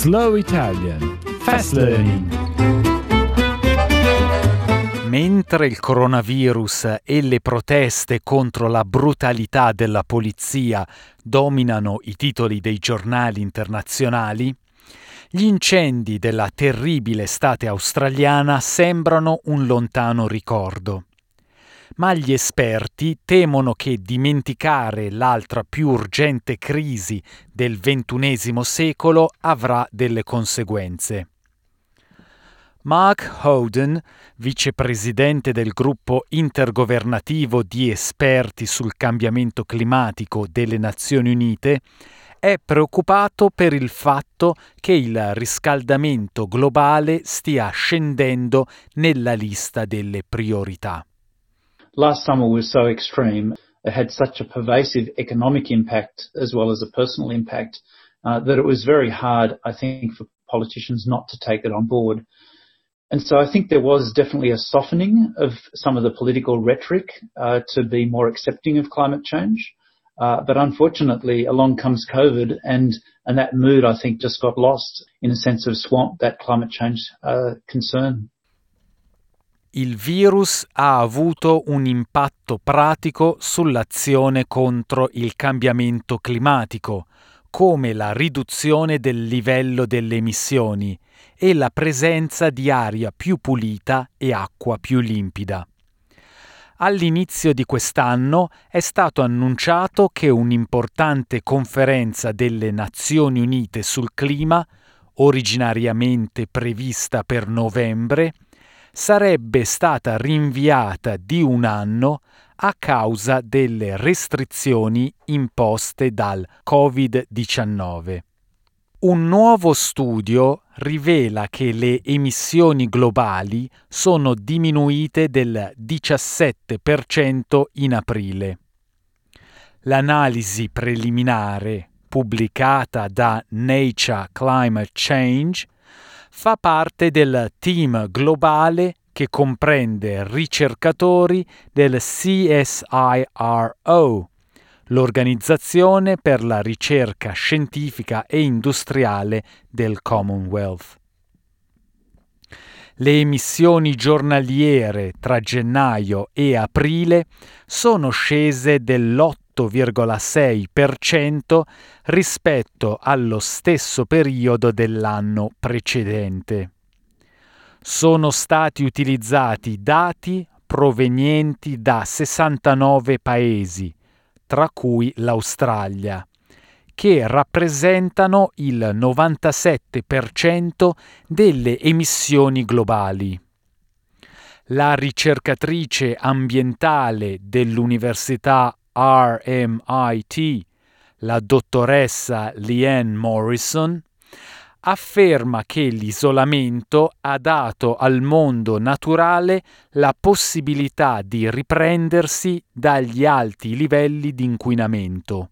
Slow Italian. Fast Learning. Mentre il coronavirus e le proteste contro la brutalità della polizia dominano i titoli dei giornali internazionali, gli incendi della terribile estate australiana sembrano un lontano ricordo ma gli esperti temono che dimenticare l'altra più urgente crisi del XXI secolo avrà delle conseguenze. Mark Howden, vicepresidente del gruppo intergovernativo di esperti sul cambiamento climatico delle Nazioni Unite, è preoccupato per il fatto che il riscaldamento globale stia scendendo nella lista delle priorità. Last summer was so extreme, it had such a pervasive economic impact as well as a personal impact uh, that it was very hard, I think, for politicians not to take it on board. And so I think there was definitely a softening of some of the political rhetoric uh, to be more accepting of climate change. Uh, but unfortunately, along comes COVID, and and that mood I think just got lost in a sense of swamp that climate change uh, concern. Il virus ha avuto un impatto pratico sull'azione contro il cambiamento climatico, come la riduzione del livello delle emissioni e la presenza di aria più pulita e acqua più limpida. All'inizio di quest'anno è stato annunciato che un'importante conferenza delle Nazioni Unite sul clima, originariamente prevista per novembre, sarebbe stata rinviata di un anno a causa delle restrizioni imposte dal Covid-19. Un nuovo studio rivela che le emissioni globali sono diminuite del 17% in aprile. L'analisi preliminare pubblicata da Nature Climate Change fa parte del team globale che comprende ricercatori del CSIRO, l'Organizzazione per la ricerca scientifica e industriale del Commonwealth. Le emissioni giornaliere tra gennaio e aprile sono scese dell'8 8,6% rispetto allo stesso periodo dell'anno precedente. Sono stati utilizzati dati provenienti da 69 paesi, tra cui l'Australia, che rappresentano il 97% delle emissioni globali. La ricercatrice ambientale dell'Università RMIT, la dottoressa Leanne Morrison, afferma che l'isolamento ha dato al mondo naturale la possibilità di riprendersi dagli alti livelli di inquinamento.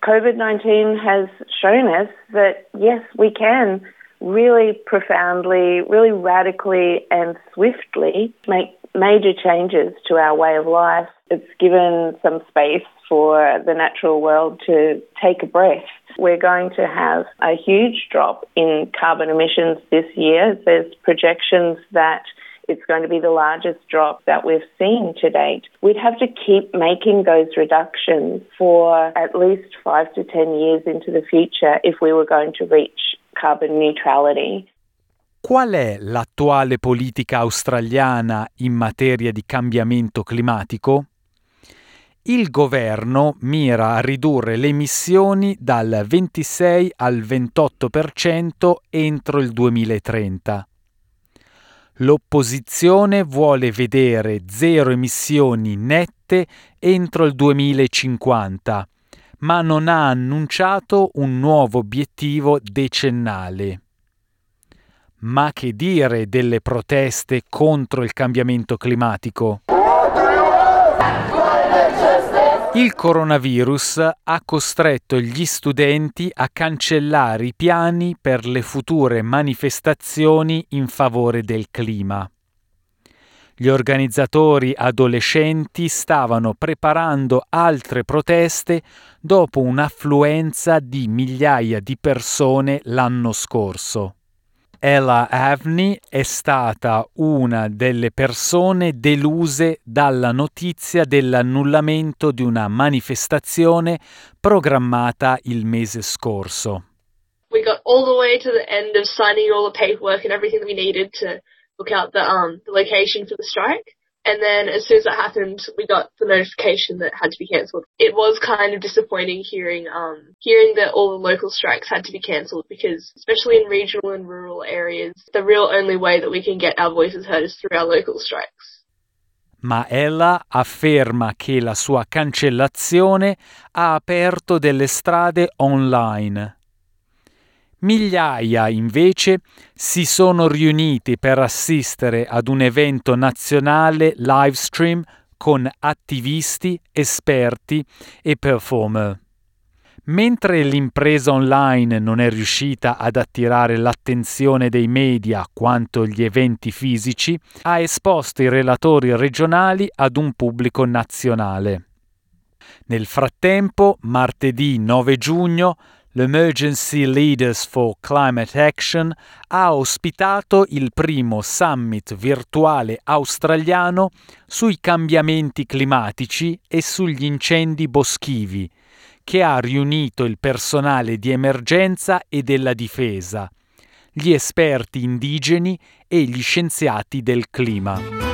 COVID-19 has shown us that yes, we can really profoundly, really radically and swiftly make major changes to our way of life. It's given some space for the natural world to take a breath. We're going to have a huge drop in carbon emissions this year. There's projections that it's going to be the largest drop that we've seen to date. We'd have to keep making those reductions for at least five to 10 years into the future if we were going to reach carbon neutrality. Qual è l'attuale politica australiana in materia di cambiamento climatico? Il governo mira a ridurre le emissioni dal 26 al 28% entro il 2030. L'opposizione vuole vedere zero emissioni nette entro il 2050, ma non ha annunciato un nuovo obiettivo decennale. Ma che dire delle proteste contro il cambiamento climatico? Il coronavirus ha costretto gli studenti a cancellare i piani per le future manifestazioni in favore del clima. Gli organizzatori adolescenti stavano preparando altre proteste dopo un'affluenza di migliaia di persone l'anno scorso. Ella Avni è stata una delle persone deluse dalla notizia dell'annullamento di una manifestazione programmata il mese scorso. We got all the way to the end of signing all the paperwork and everything that we needed to book out the um the location for the strike. And then as soon as that happened, we got the notification that had to be cancelled. It was kind of disappointing hearing um, hearing that all the local strikes had to be cancelled because, especially in regional and rural areas, the real only way that we can get our voices heard is through our local strikes. Ma ella afferma che la sua cancellazione ha aperto delle strade online Migliaia invece si sono riuniti per assistere ad un evento nazionale live stream con attivisti, esperti e performer. Mentre l'impresa online non è riuscita ad attirare l'attenzione dei media quanto gli eventi fisici, ha esposto i relatori regionali ad un pubblico nazionale. Nel frattempo, martedì 9 giugno, l'Emergency Leaders for Climate Action ha ospitato il primo summit virtuale australiano sui cambiamenti climatici e sugli incendi boschivi, che ha riunito il personale di emergenza e della difesa, gli esperti indigeni e gli scienziati del clima.